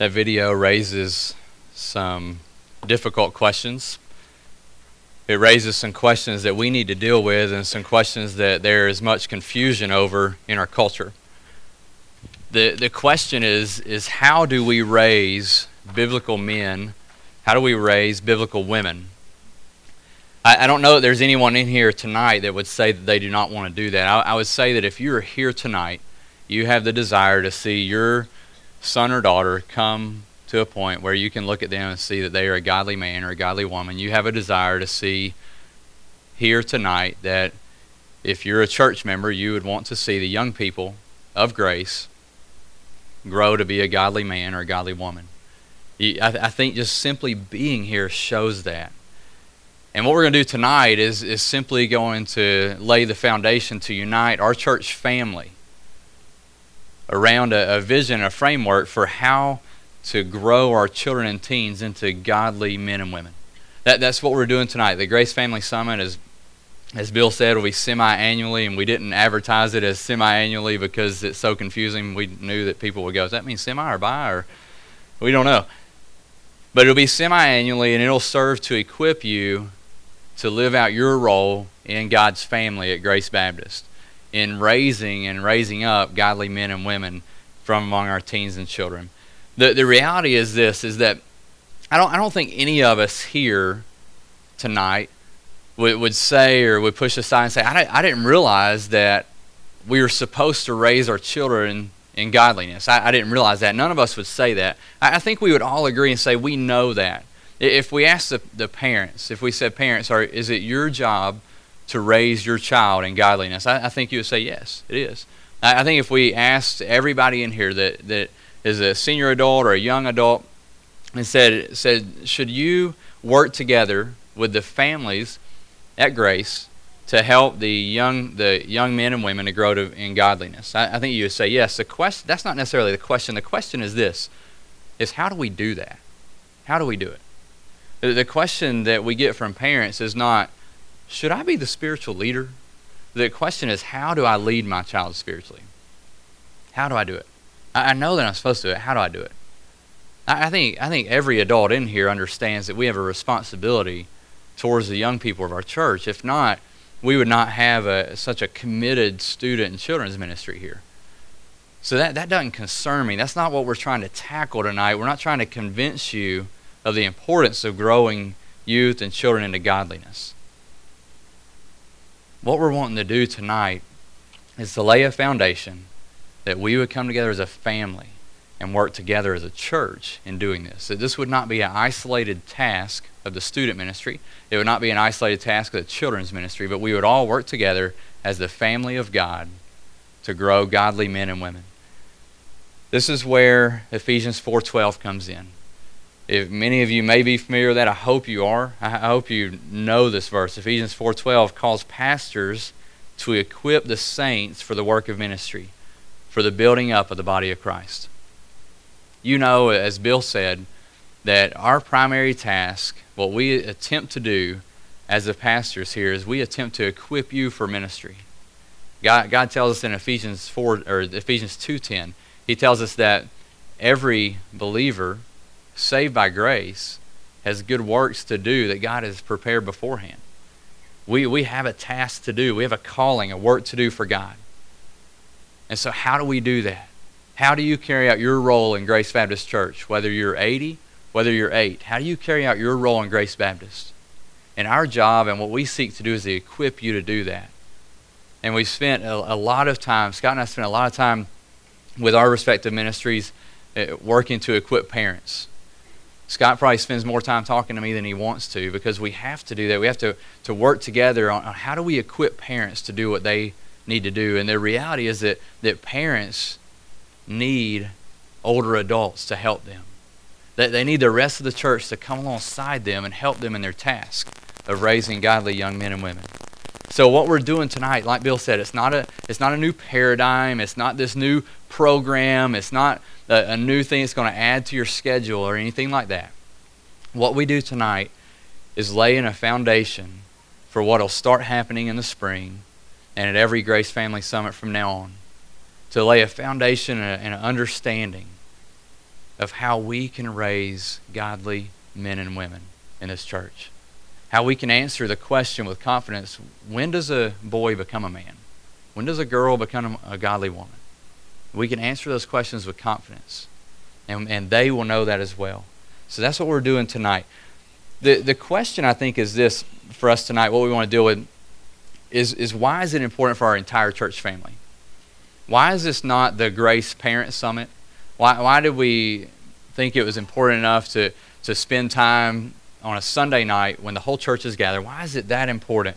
that video raises some difficult questions. It raises some questions that we need to deal with and some questions that there is much confusion over in our culture. The, the question is, is how do we raise biblical men? How do we raise biblical women? I, I don't know that there's anyone in here tonight that would say that they do not want to do that. I, I would say that if you are here tonight, you have the desire to see your son or daughter come to a point where you can look at them and see that they are a godly man or a godly woman. You have a desire to see here tonight that if you're a church member, you would want to see the young people of grace grow to be a godly man or a godly woman. I, think just simply being here shows that. And what we're going to do tonight is, is simply going to lay the foundation to unite our church family around a, a vision, a framework for how to grow our children and teens into godly men and women. That, that's what we're doing tonight. The Grace Family Summit is, as Bill said, will be semi-annually, and we didn't advertise it as semi-annually because it's so confusing. We knew that people would go, "Does that mean semi or bi?" Or we don't know. But it'll be semi-annually, and it'll serve to equip you to live out your role in God's family at Grace Baptist, in raising and raising up godly men and women from among our teens and children. The, the reality is this is that I don't, I don't think any of us here tonight would, would say or would push aside and say, I, I didn't realize that we were supposed to raise our children in godliness. I, I, didn't realize that. None of us would say that. I, I think we would all agree and say we know that. If we asked the, the parents, if we said, parents, are, is it your job to raise your child in godliness? I, I think you would say, yes, it is. I, I think if we asked everybody in here that, that is a senior adult or a young adult and said, said should you work together with the families at Grace to help the young the young men and women to grow to, in godliness? I, I think you would say yes. The question that's not necessarily the question. The question is this: is how do we do that? How do we do it? The question that we get from parents is not, should I be the spiritual leader? The question is, how do I lead my child spiritually? How do I do it? I know that I'm supposed to do it. How do I do it? I think I think every adult in here understands that we have a responsibility towards the young people of our church. If not, we would not have a, such a committed student and children's ministry here. So that, that doesn't concern me. That's not what we're trying to tackle tonight. We're not trying to convince you of the importance of growing youth and children into godliness. What we're wanting to do tonight is to lay a foundation that we would come together as a family and work together as a church in doing this. That this would not be an isolated task of the student ministry. It would not be an isolated task of the children's ministry, but we would all work together as the family of God to grow godly men and women. This is where Ephesians 4:12 comes in. If many of you may be familiar with that, I hope you are. I hope you know this verse. Ephesians 4:12 calls pastors to equip the saints for the work of ministry, for the building up of the body of Christ. You know, as Bill said, that our primary task, what we attempt to do as the pastors here, is we attempt to equip you for ministry. God, God tells us in Ephesians 4 or Ephesians 2:10, He tells us that every believer saved by grace, has good works to do that God has prepared beforehand. We, we have a task to do, we have a calling, a work to do for God. And so, how do we do that? How do you carry out your role in Grace Baptist Church, whether you're 80, whether you're 8? How do you carry out your role in Grace Baptist? And our job and what we seek to do is to equip you to do that. And we've spent a, a lot of time, Scott and I spent a lot of time with our respective ministries uh, working to equip parents Scott probably spends more time talking to me than he wants to because we have to do that. We have to, to work together on, on how do we equip parents to do what they need to do. And the reality is that, that parents need older adults to help them. That they need the rest of the church to come alongside them and help them in their task of raising godly young men and women. So what we're doing tonight, like Bill said, it's not a it's not a new paradigm. It's not this new program. It's not a, a new thing that's going to add to your schedule or anything like that. What we do tonight is laying a foundation for what will start happening in the spring and at every Grace Family Summit from now on. To lay a foundation and, an understanding of how we can raise godly men and women in this church. How we can answer the question with confidence when does a boy become a man? When does a girl become a godly woman? We can answer those questions with confidence, and, and they will know that as well. So that's what we're doing tonight. The, the question, I think, is this for us tonight, what we want to deal with is, is why is it important for our entire church family? Why is this not the Grace Parent Summit? Why, why did we think it was important enough to, to spend time on a Sunday night when the whole church is gathered? Why is it that important?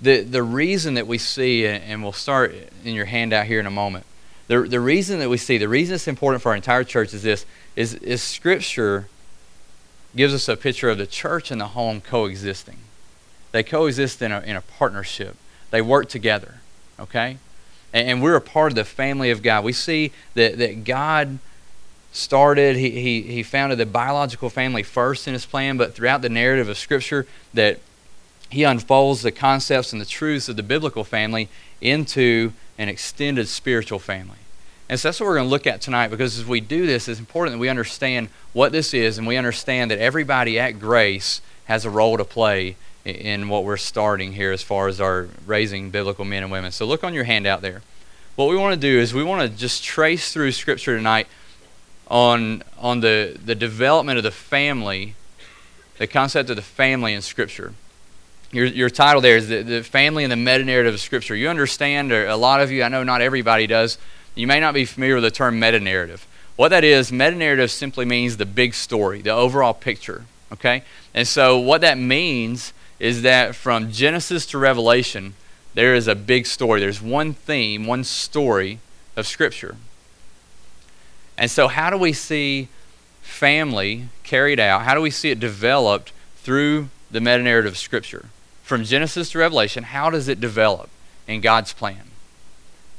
The, the reason that we see, and we'll start in your handout here in a moment, the, the reason that we see, the reason it's important for our entire church is this, is, is Scripture gives us a picture of the church and the home coexisting. They coexist in a, in a partnership. They work together, okay? And, and we're a part of the family of God. We see that, that God started, he, he, he founded the biological family first in his plan, but throughout the narrative of Scripture, that he unfolds the concepts and the truths of the biblical family into an extended spiritual family. And so that's what we're going to look at tonight because as we do this, it's important that we understand what this is and we understand that everybody at Grace has a role to play in what we're starting here as far as our raising biblical men and women. So look on your handout there. What we want to do is we want to just trace through Scripture tonight on, on the, the development of the family, the concept of the family in Scripture your, your title there is the, the family and the meta narrative of Scripture. You understand, a lot of you, I know not everybody does, you may not be familiar with the term meta narrative. What that is, meta narrative simply means the big story, the overall picture. Okay? And so what that means is that from Genesis to Revelation, there is a big story. There's one theme, one story of Scripture. And so, how do we see family carried out? How do we see it developed through the meta narrative of Scripture? From Genesis to Revelation, how does it develop in God's plan?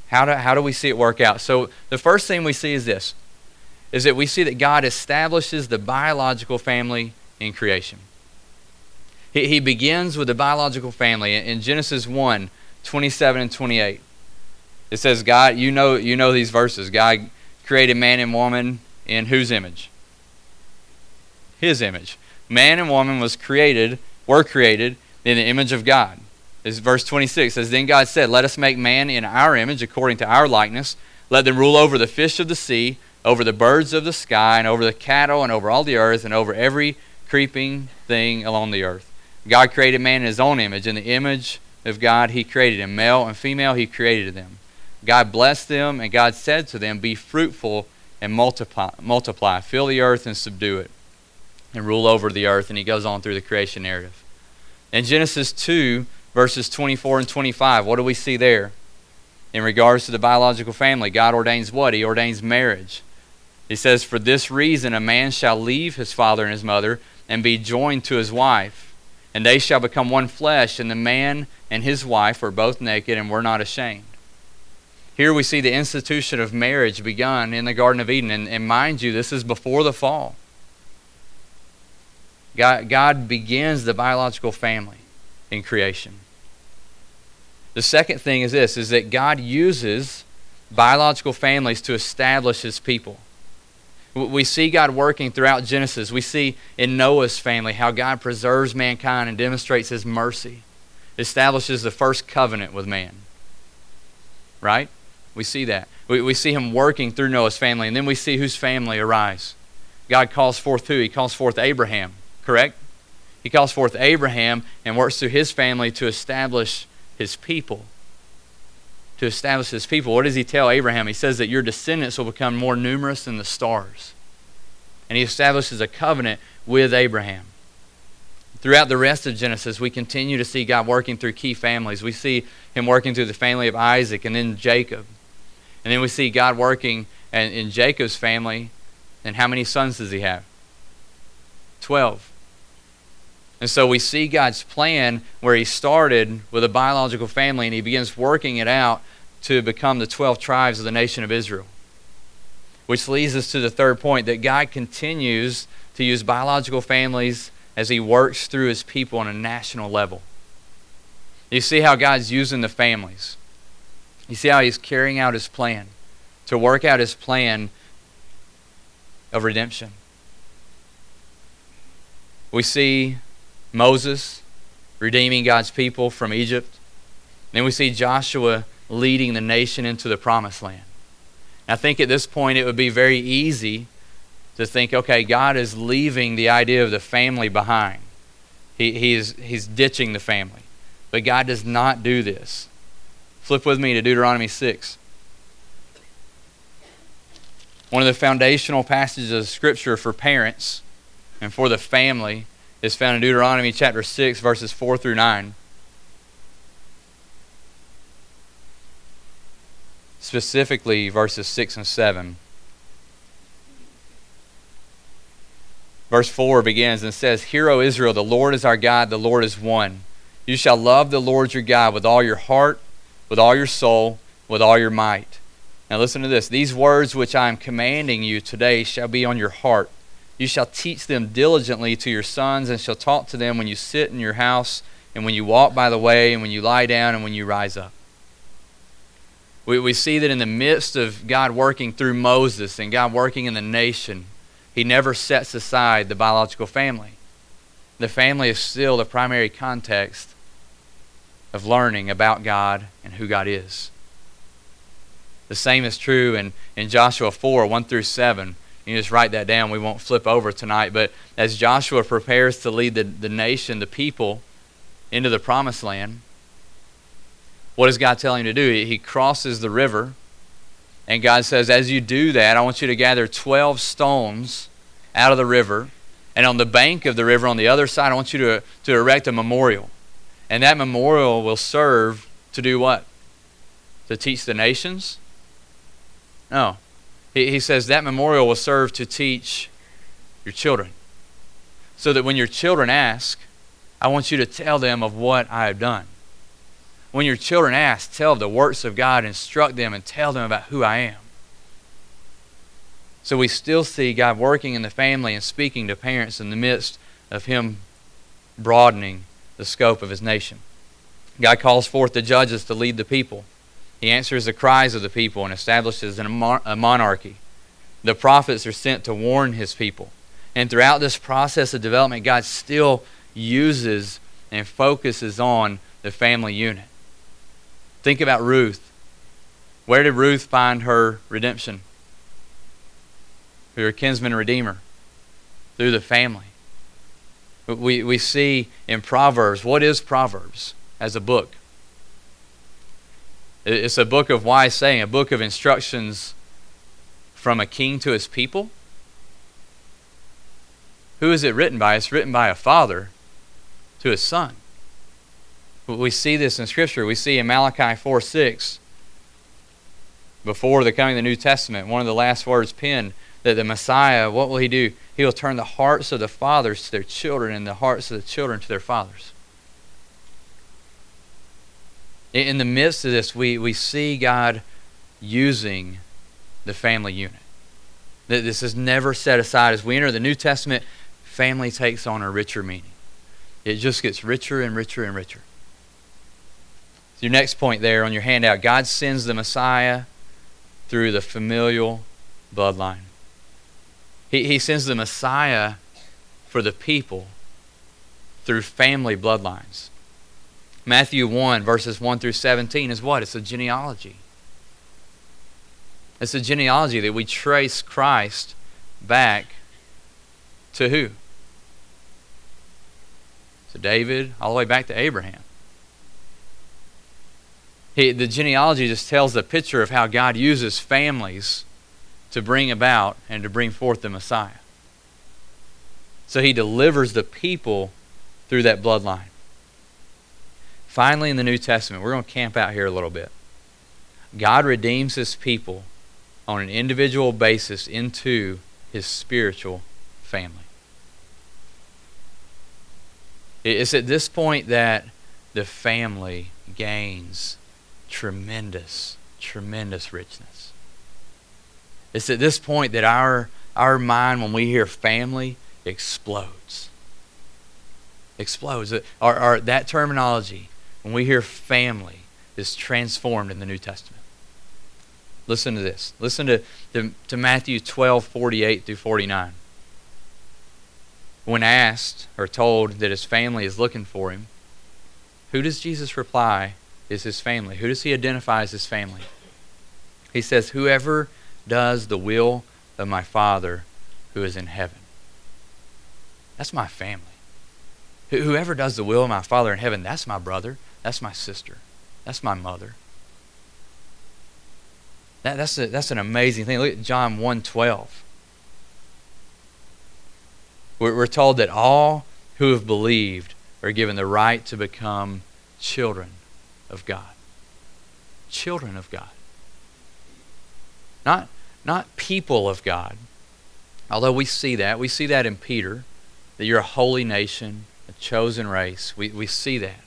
How do, how do we see it work out? So the first thing we see is this is that we see that God establishes the biological family in creation. He, he begins with the biological family in Genesis 1 27 and 28. It says, God, you know, you know these verses. God created man and woman in whose image? His image. Man and woman was created, were created in the image of God. Is verse 26 says, Then God said, Let us make man in our image, according to our likeness. Let them rule over the fish of the sea, over the birds of the sky, and over the cattle, and over all the earth, and over every creeping thing along the earth. God created man in his own image. In the image of God, he created him. Male and female, he created them. God blessed them, and God said to them, Be fruitful and multiply, multiply. Fill the earth and subdue it, and rule over the earth. And he goes on through the creation narrative. In Genesis 2, verses 24 and 25, what do we see there? In regards to the biological family, God ordains what? He ordains marriage. He says, For this reason, a man shall leave his father and his mother and be joined to his wife, and they shall become one flesh, and the man and his wife were both naked and were not ashamed. Here we see the institution of marriage begun in the Garden of Eden, and, and mind you, this is before the fall. God, God begins the biological family in creation. The second thing is this is that God uses biological families to establish his people. We see God working throughout Genesis. We see in Noah's family how God preserves mankind and demonstrates his mercy, establishes the first covenant with man. Right? We see that. We, we see him working through Noah's family, and then we see whose family arise. God calls forth who? He calls forth Abraham correct? He calls forth Abraham and works through his family to establish his people. To establish his people. What does he tell Abraham? He says that your descendants will become more numerous than the stars. And he establishes a covenant with Abraham. Throughout the rest of Genesis, we continue to see God working through key families. We see him working through the family of Isaac and then Jacob. And then we see God working in Jacob's family. And how many sons does he have? Twelve. And so we see God's plan where He started with a biological family and He begins working it out to become the 12 tribes of the nation of Israel. Which leads us to the third point that God continues to use biological families as He works through His people on a national level. You see how God's using the families. You see how He's carrying out His plan to work out His plan of redemption. We see Moses redeeming God's people from Egypt. Then we see Joshua leading the nation into the promised land. And I think at this point it would be very easy to think, okay, God is leaving the idea of the family behind. He, he is, he's ditching the family. But God does not do this. Flip with me to Deuteronomy 6. One of the foundational passages of Scripture for parents and for the family is found in Deuteronomy chapter 6, verses 4 through 9. Specifically, verses 6 and 7. Verse 4 begins and says, Hear, O Israel, the Lord is our God, the Lord is one. You shall love the Lord your God with all your heart, with all your soul, with all your might. Now listen to this. These words which I am commanding you today shall be on your heart. You shall teach them diligently to your sons, and shall talk to them when you sit in your house, and when you walk by the way, and when you lie down, and when you rise up. We, we see that in the midst of God working through Moses and God working in the nation, he never sets aside the biological family. The family is still the primary context of learning about God and who God is. The same is true in, in Joshua 4 1 through 7. You just write that down. We won't flip over tonight. But as Joshua prepares to lead the, the nation, the people, into the promised land, what does God tell him to do? He crosses the river and God says, As you do that, I want you to gather 12 stones out of the river. And on the bank of the river on the other side, I want you to, to erect a memorial. And that memorial will serve to do what? To teach the nations? No. He, he says that memorial will serve to teach your children. So that when your children ask, I want you to tell them of what I have done. When your children ask, tell of the works of God, instruct them, and tell them about who I am. So we still see God working in the family and speaking to parents in the midst of Him broadening the scope of His nation. God calls forth the judges to lead the people. He answers the cries of the people and establishes a monarchy. The prophets are sent to warn His people. And throughout this process of development, God still uses and focuses on the family unit. Think about Ruth. Where did Ruth find her redemption? Through her kinsman redeemer, through the family. We, we see in Proverbs, what is Proverbs as a book? It's a book of wise saying, a book of instructions from a king to his people. Who is it written by? It's written by a father to his son. We see this in Scripture. We see in Malachi 4 6, before the coming of the New Testament, one of the last words penned, that the Messiah, what will he do? He will turn the hearts of the fathers to their children and the hearts of the children to their fathers. In the midst of this, we, we see God using the family unit. This is never set aside. As we enter the New Testament, family takes on a richer meaning. It just gets richer and richer and richer. Your next point there on your handout God sends the Messiah through the familial bloodline. He, he sends the Messiah for the people through family bloodlines. Matthew 1, verses 1 through 17 is what? It's a genealogy. It's a genealogy that we trace Christ back to who? To David, all the way back to Abraham. He, the genealogy just tells the picture of how God uses families to bring about and to bring forth the Messiah. So he delivers the people through that bloodline. Finally, in the New Testament, we're going to camp out here a little bit. God redeems his people on an individual basis into his spiritual family. It's at this point that the family gains tremendous, tremendous richness. It's at this point that our, our mind, when we hear family, explodes. Explodes. Our, our, that terminology, when we hear family, is transformed in the New Testament. Listen to this. Listen to, to, to Matthew 12, 48 through 49. When asked or told that his family is looking for him, who does Jesus reply is his family? Who does he identify as his family? He says, Whoever does the will of my Father who is in heaven. That's my family. Whoever does the will of my Father in heaven, that's my brother, that's my sister, that's my mother. That, that's, a, that's an amazing thing. Look at John 1.12. We're, we're told that all who have believed are given the right to become children of God. Children of God. Not, not people of God. Although we see that. We see that in Peter, that you're a holy nation, a chosen race. We, we see that.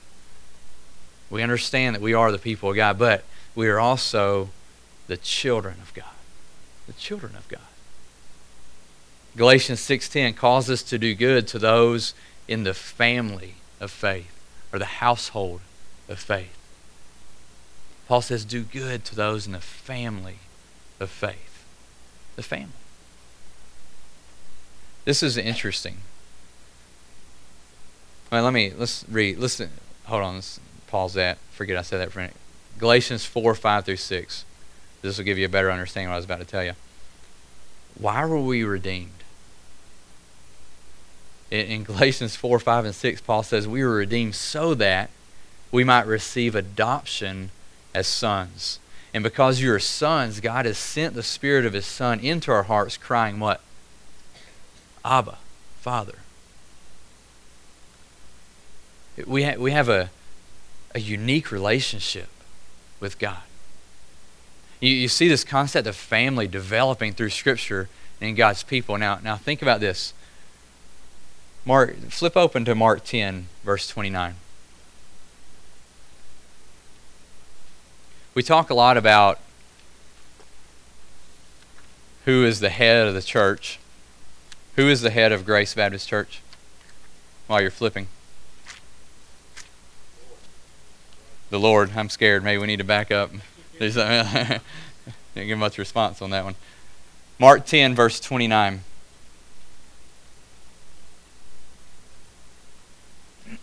We understand that we are the people of God, but we are also the children of God. The children of God. Galatians 6:10 calls us to do good to those in the family of faith or the household of faith. Paul says do good to those in the family of faith. The family. This is interesting. Well, let me let's read. Listen, hold on. Pause that. Forget I said that for a minute. Galatians four five through six. This will give you a better understanding of what I was about to tell you. Why were we redeemed? In, in Galatians 4, 5, and 6, Paul says, We were redeemed so that we might receive adoption as sons. And because you are sons, God has sent the Spirit of His Son into our hearts, crying, What? Abba, Father. We, ha- we have a, a unique relationship with God. You, you see this concept of family developing through Scripture in God's people. Now, now think about this. Mark, flip open to Mark 10, verse 29. We talk a lot about who is the head of the church. Who is the head of Grace Baptist Church? While you're flipping. The Lord. I'm scared. Maybe we need to back up. Didn't get much response on that one. Mark 10, verse 29.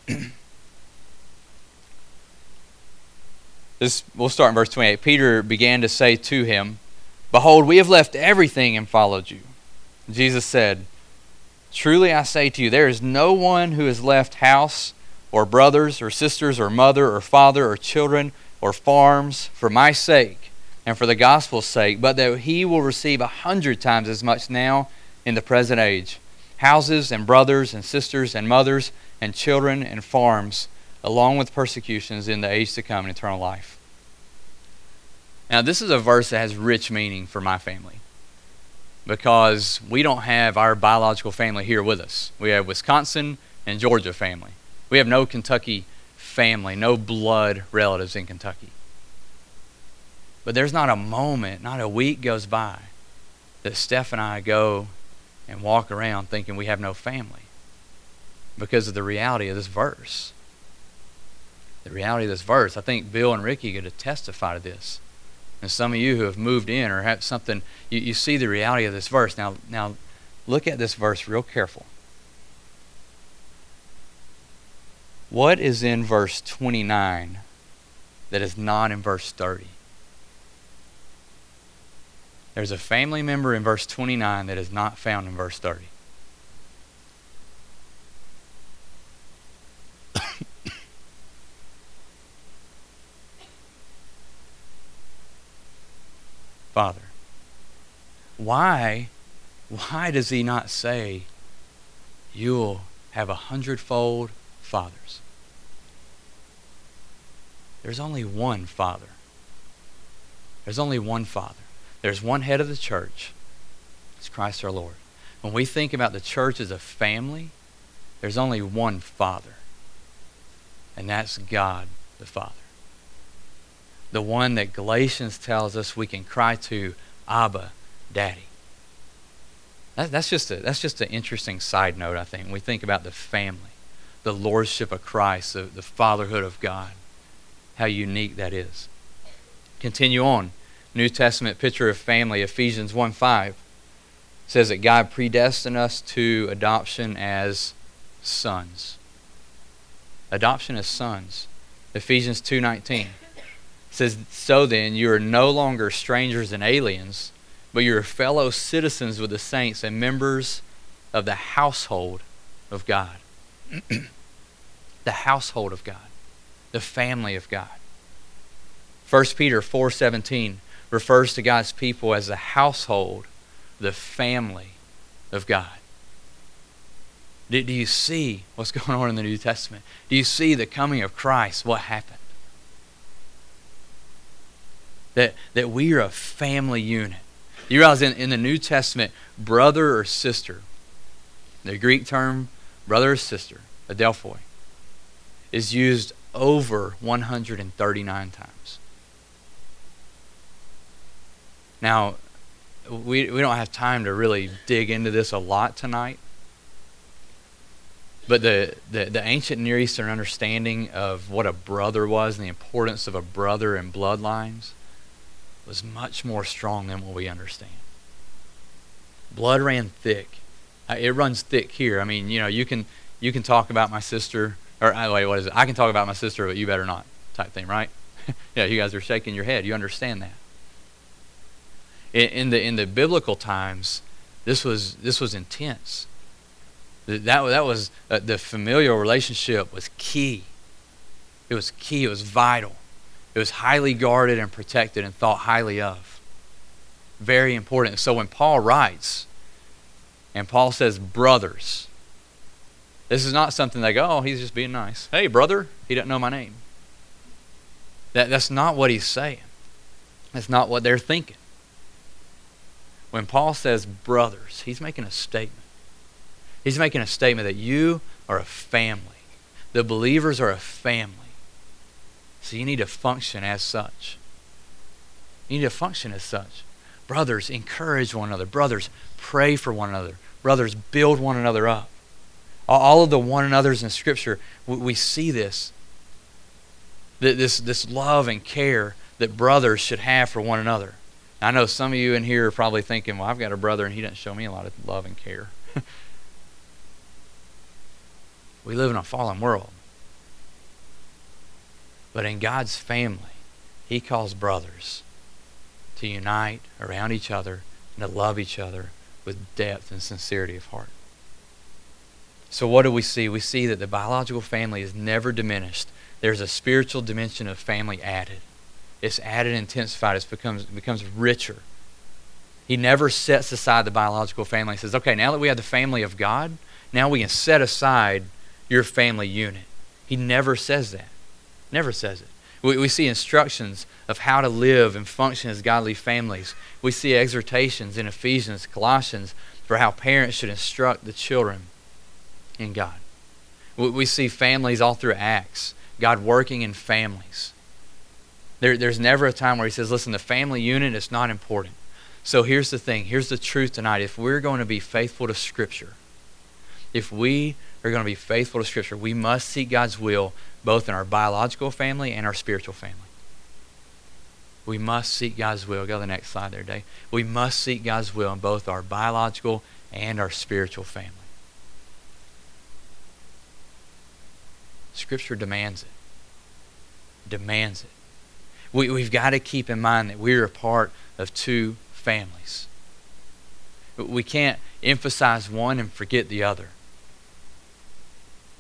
this we'll start in verse 28 peter began to say to him behold we have left everything and followed you jesus said truly i say to you there is no one who has left house or brothers or sisters or mother or father or children or farms for my sake and for the gospel's sake but that he will receive a hundred times as much now in the present age houses and brothers and sisters and mothers and children and farms, along with persecutions in the age to come in eternal life. Now, this is a verse that has rich meaning for my family because we don't have our biological family here with us. We have Wisconsin and Georgia family. We have no Kentucky family, no blood relatives in Kentucky. But there's not a moment, not a week goes by that Steph and I go and walk around thinking we have no family because of the reality of this verse. The reality of this verse. I think Bill and Ricky get to testify to this. And some of you who have moved in or have something, you, you see the reality of this verse. Now, now, look at this verse real careful. What is in verse 29 that is not in verse 30? There's a family member in verse 29 that is not found in verse 30. Father. Why, why does he not say, You'll have a hundredfold fathers? There's only one Father. There's only one Father. There's one head of the church. It's Christ our Lord. When we think about the church as a family, there's only one Father and that's God the Father. The one that Galatians tells us we can cry to, Abba, Daddy. That, that's just a, that's just an interesting side note, I think, when we think about the family, the lordship of Christ, the, the fatherhood of God, how unique that is. Continue on. New Testament picture of family, Ephesians 1 5, says that God predestined us to adoption as sons. Adoption as sons. Ephesians 2:19 says, "So then you are no longer strangers and aliens, but you're fellow citizens with the saints and members of the household of God." the household of God, the family of God. 1 Peter 4:17 refers to God's people as the household, the family of God. Do, do you see what's going on in the New Testament? Do you see the coming of Christ? What happened? That, that we are a family unit. You realize in, in the New Testament, brother or sister, the Greek term brother or sister, adelphoi, is used over 139 times. Now, we, we don't have time to really dig into this a lot tonight. But the, the, the ancient Near Eastern understanding of what a brother was and the importance of a brother in bloodlines was much more strong than what we understand. Blood ran thick. Uh, it runs thick here. I mean, you know, you can you can talk about my sister, or uh, wait, what is it? I can talk about my sister, but you better not, type thing, right? yeah, you guys are shaking your head. You understand that. In, in the in the biblical times, this was this was intense. That, that was uh, the familial relationship was key. It was key. It was vital. It was highly guarded and protected and thought highly of. Very important. So when Paul writes, and Paul says, brothers, this is not something they go, oh, he's just being nice. Hey, brother, he doesn't know my name. That, that's not what he's saying. That's not what they're thinking. When Paul says brothers, he's making a statement. He's making a statement that you are a family. The believers are a family. So you need to function as such. You need to function as such. Brothers, encourage one another. Brothers, pray for one another. Brothers, build one another up. All of the one another's in Scripture, we see this. This, this love and care that brothers should have for one another. I know some of you in here are probably thinking, well, I've got a brother and he doesn't show me a lot of love and care. We live in a fallen world. But in God's family, He calls brothers to unite around each other and to love each other with depth and sincerity of heart. So, what do we see? We see that the biological family is never diminished. There's a spiritual dimension of family added. It's added, intensified, it becomes, becomes richer. He never sets aside the biological family. He says, okay, now that we have the family of God, now we can set aside your family unit. He never says that. Never says it. We, we see instructions of how to live and function as godly families. We see exhortations in Ephesians, Colossians, for how parents should instruct the children in God. We, see families all through Acts, God working in families. There, there's never a time where He says, listen, the family unit is not important. So here's the thing here's the truth tonight. If we're going to be faithful to Scripture, if we are going to be faithful to Scripture, we must seek God's will both in our biological family and our spiritual family. We must seek God's will. Go to the next slide there, Dave. We must seek God's will in both our biological and our spiritual family. Scripture demands it. Demands it. We, we've got to keep in mind that we're a part of two families. We can't emphasize one and forget the other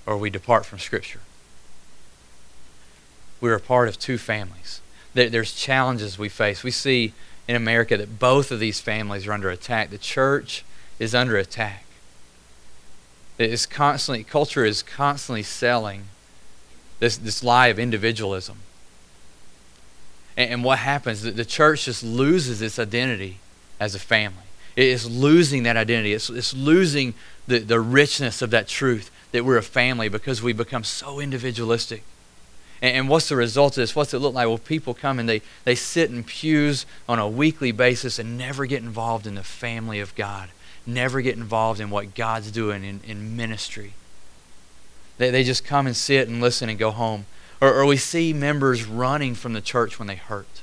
or we depart from Scripture. We're a part of two families. There's challenges we face. We see in America that both of these families are under attack. The church is under attack. It is constantly, culture is constantly selling this, this lie of individualism. And, and what happens? The, the church just loses its identity as a family. It is losing that identity. It's, it's losing the, the richness of that truth that we're a family because we become so individualistic. And, and what's the result of this? What's it look like? Well, people come and they, they sit in pews on a weekly basis and never get involved in the family of God, never get involved in what God's doing in, in ministry. They, they just come and sit and listen and go home. Or, or we see members running from the church when they hurt.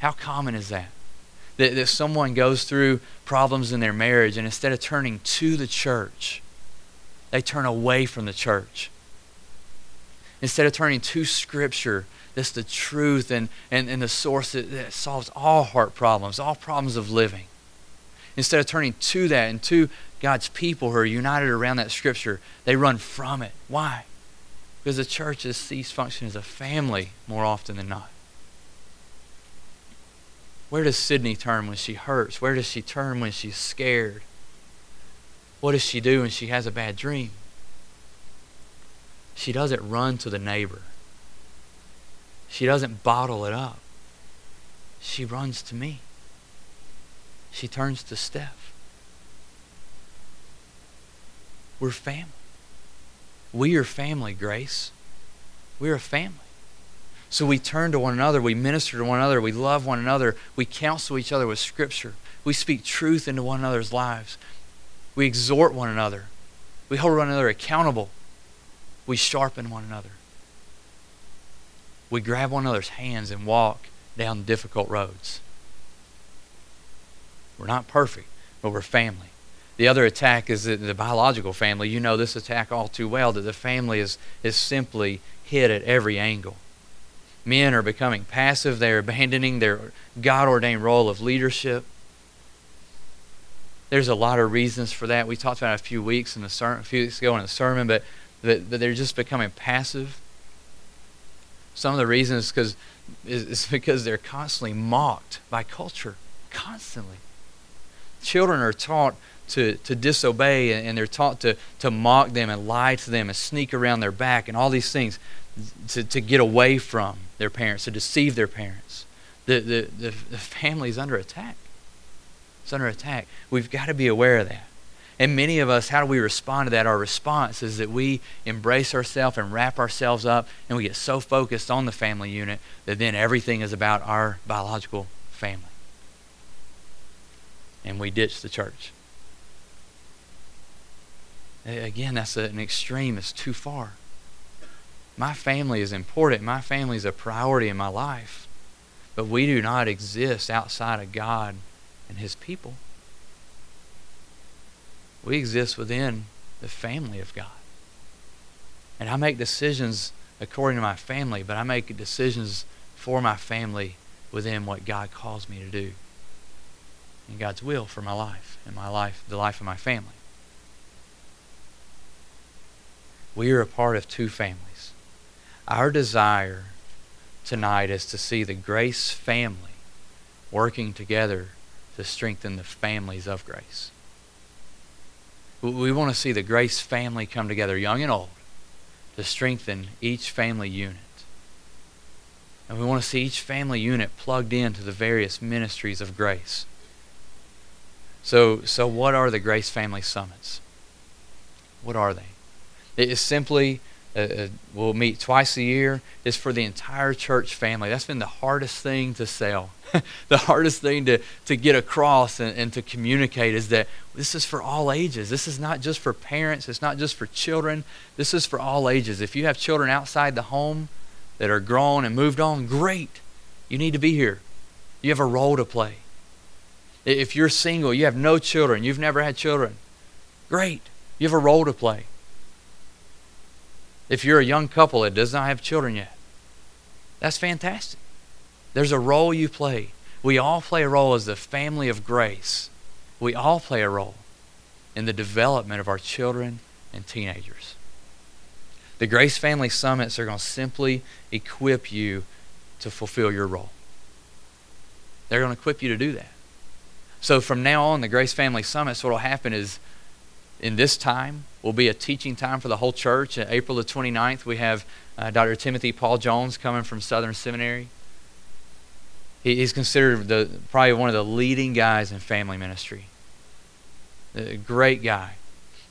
How common is that? that? That someone goes through problems in their marriage and instead of turning to the church, they turn away from the church. Instead of turning to Scripture, that's the truth and, and, and the source that, that solves all heart problems, all problems of living. Instead of turning to that and to God's people who are united around that Scripture, they run from it. Why? Because the church has ceased functioning as a family more often than not. Where does Sydney turn when she hurts? Where does she turn when she's scared? What does she do when she has a bad dream? She doesn't run to the neighbor. She doesn't bottle it up. She runs to me. She turns to Steph. We're family. We are family, Grace. We're a family. So we turn to one another, we minister to one another, we love one another, we counsel each other with Scripture, we speak truth into one another's lives, we exhort one another, we hold one another accountable, we sharpen one another, we grab one another's hands and walk down difficult roads. We're not perfect, but we're family. The other attack is the, the biological family. You know this attack all too well that the family is, is simply hit at every angle. Men are becoming passive, they're abandoning their God ordained role of leadership. There's a lot of reasons for that. We talked about a few weeks in the a few weeks ago in the sermon, but, but, but they're just becoming passive. Some of the reasons is, is because they're constantly mocked by culture, constantly. Children are taught to, to disobey and, they're taught to, to mock them and lie to them and sneak around their back and all these things to, to get away from their parents, to deceive their parents. The, the, the, the family is under attack. It's under attack. We've got to be aware of that. And many of us, how do we respond to that? Our response is that we embrace ourselves and wrap ourselves up, and we get so focused on the family unit that then everything is about our biological family. And we ditch the church. Again, that's an extreme. It's too far. My family is important. My family is a priority in my life. But we do not exist outside of God and His people. We exist within the family of God. And I make decisions according to my family, but I make decisions for my family within what God calls me to do God's will for my life and my life, the life of my family. We are a part of two families. Our desire tonight is to see the Grace family working together to strengthen the families of grace. We want to see the Grace family come together, young and old, to strengthen each family unit. And we want to see each family unit plugged into the various ministries of grace. So, so what are the Grace Family Summits? What are they? It is simply, uh, uh, we'll meet twice a year. It's for the entire church family. That's been the hardest thing to sell. the hardest thing to, to get across and, and to communicate is that this is for all ages. This is not just for parents. It's not just for children. This is for all ages. If you have children outside the home that are grown and moved on, great. You need to be here. You have a role to play. If you're single, you have no children, you've never had children, great. You have a role to play. If you're a young couple that does not have children yet, that's fantastic. There's a role you play. We all play a role as the family of grace. We all play a role in the development of our children and teenagers. The Grace Family Summits are going to simply equip you to fulfill your role. They're going to equip you to do that. So from now on, the Grace Family Summits, what will happen is in this time will be a teaching time for the whole church. On April the 29th, we have uh, Dr. Timothy Paul Jones coming from Southern Seminary. He, he's considered the, probably one of the leading guys in family ministry. A great guy.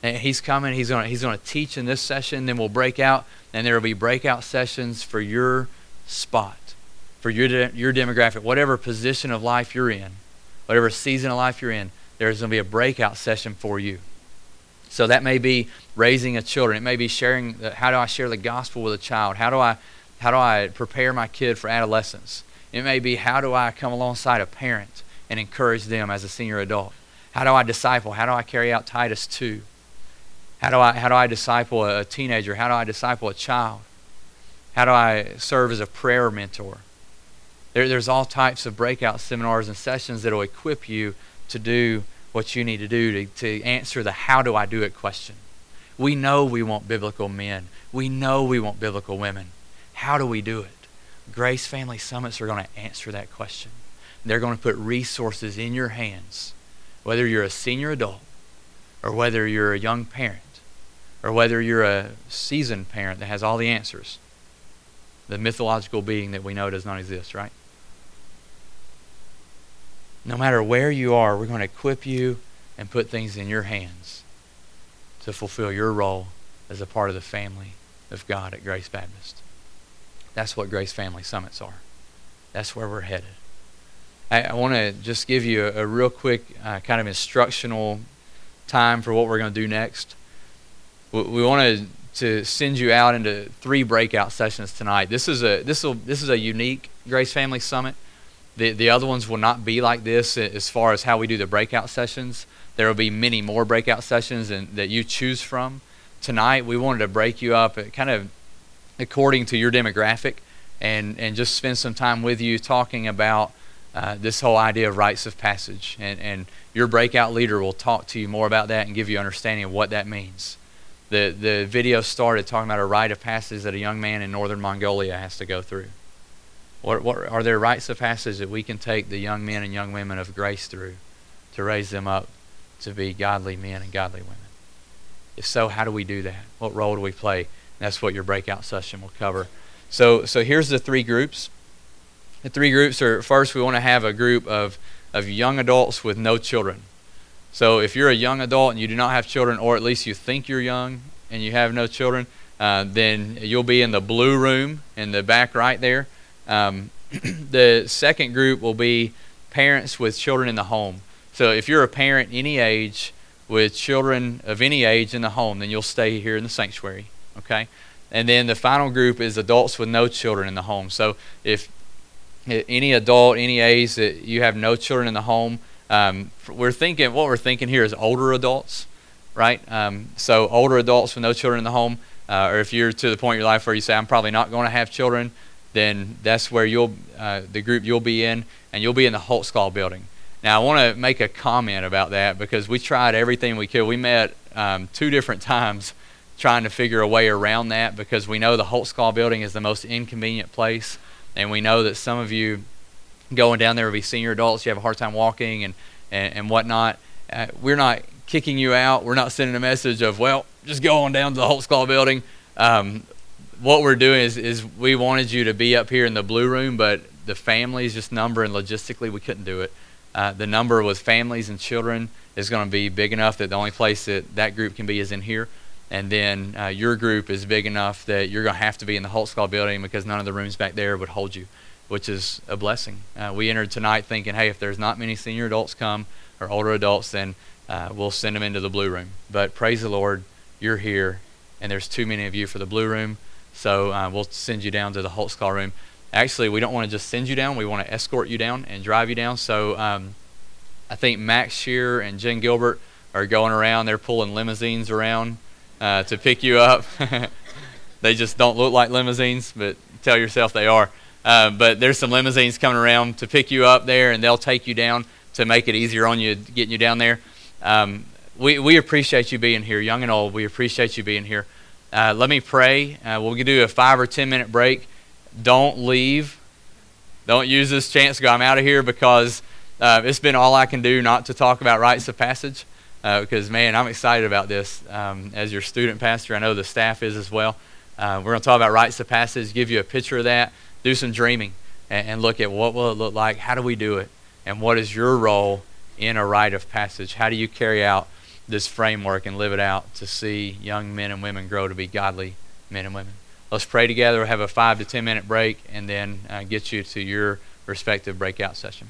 And he's coming. He's going he's to teach in this session. Then we'll break out, and there will be breakout sessions for your spot, for your de- your demographic, whatever position of life you're in whatever season of life you're in, there's going to be a breakout session for you. So that may be raising a children. It may be sharing. how do I share the gospel with a child? How do I, how do I prepare my kid for adolescence? It may be how do I come alongside a parent and encourage them as a senior adult? How do I disciple? How do I carry out Titus 2? How do I, how do I disciple a teenager? How do I disciple a child? How do I serve as a prayer mentor? There, there's all types of breakout seminars and sessions that will equip you to do what you need to do to, to answer the how do I do it question. We know we want biblical men. We know we want biblical women. How do we do it? Grace Family Summits are going to answer that question. They're going to put resources in your hands, whether you're a senior adult or whether you're a young parent or whether you're a seasoned parent that has all the answers. The mythological being that we know does not exist, right? No matter where you are, we're going to equip you and put things in your hands to fulfill your role as a part of the family of God at Grace Baptist. That's what Grace Family Summits are. That's where we're headed. I, I want to just give you a, a real quick uh, kind of instructional time for what we're going to do next. We, we want to send you out into three breakout sessions tonight. This is a this will this is a unique Grace Family Summit. The the other ones will not be like this as far as how we do the breakout sessions. There will be many more breakout sessions and, that you choose from. Tonight we wanted to break you up kind of according to your demographic and, and just spend some time with you talking about uh, this whole idea of rites of passage. And, and your breakout leader will talk to you more about that and give you an understanding of what that means. The, the video started talking about a rite of passage that a young man in northern Mongolia has to go through. What, what are there rites of passage that we can take the young men and young women of grace through to raise them up to be godly men and godly women? If so, how do we do that? What role do we play? That's what your breakout session will cover. So, so here's the three groups. The three groups are first, we want to have a group of, of young adults with no children. So, if you're a young adult and you do not have children, or at least you think you're young and you have no children, uh, then you'll be in the blue room in the back right there. Um, the second group will be parents with children in the home. So, if you're a parent any age with children of any age in the home, then you'll stay here in the sanctuary. Okay? And then the final group is adults with no children in the home. So if any adult, any age that you have no children in the home, um, we're thinking what we're thinking here is older adults, right? Um, so older adults with no children in the home, uh, or if you're to the point in your life where you say I'm probably not going to have children, then that's where you'll uh, the group you'll be in, and you'll be in the Holtzclaw building. Now I want to make a comment about that because we tried everything we could. We met um, two different times trying to figure a way around that because we know the Holtzclaw building is the most inconvenient place, and we know that some of you going down there will be senior adults, you have a hard time walking and, and, and whatnot. Uh, we're not kicking you out. We're not sending a message of, well, just go on down to the Holtzclaw building. Um, what we're doing is, is we wanted you to be up here in the blue room, but the families, just number and logistically, we couldn't do it. Uh, the number with families and children is going to be big enough that the only place that that group can be is in here and then uh, your group is big enough that you're going to have to be in the Holtzclaw building because none of the rooms back there would hold you, which is a blessing. Uh, we entered tonight thinking, hey, if there's not many senior adults come or older adults, then uh, we'll send them into the blue room. But praise the Lord, you're here, and there's too many of you for the blue room, so uh, we'll send you down to the Holtz Holtzclaw room. Actually, we don't want to just send you down; we want to escort you down and drive you down. So um, I think Max Shear and Jen Gilbert are going around. They're pulling limousines around uh, to pick you up. they just don't look like limousines, but tell yourself they are. Uh, but there's some limousines coming around to pick you up there, and they'll take you down to make it easier on you getting you down there. Um, we, we appreciate you being here, young and old. We appreciate you being here. Uh, let me pray. Uh, we'll do a five or ten minute break. Don't leave. Don't use this chance to go. I'm out of here because uh, it's been all I can do not to talk about rites of passage uh, because, man, I'm excited about this. Um, as your student pastor, I know the staff is as well. Uh, we're going to talk about rites of passage, give you a picture of that, do some dreaming, and, and look at what will it look like, how do we do it, and what is your role in a rite of passage? How do you carry out this framework and live it out to see young men and women grow to be godly men and women? Let's pray together, have a five to ten minute break, and then uh, get you to your respective breakout session.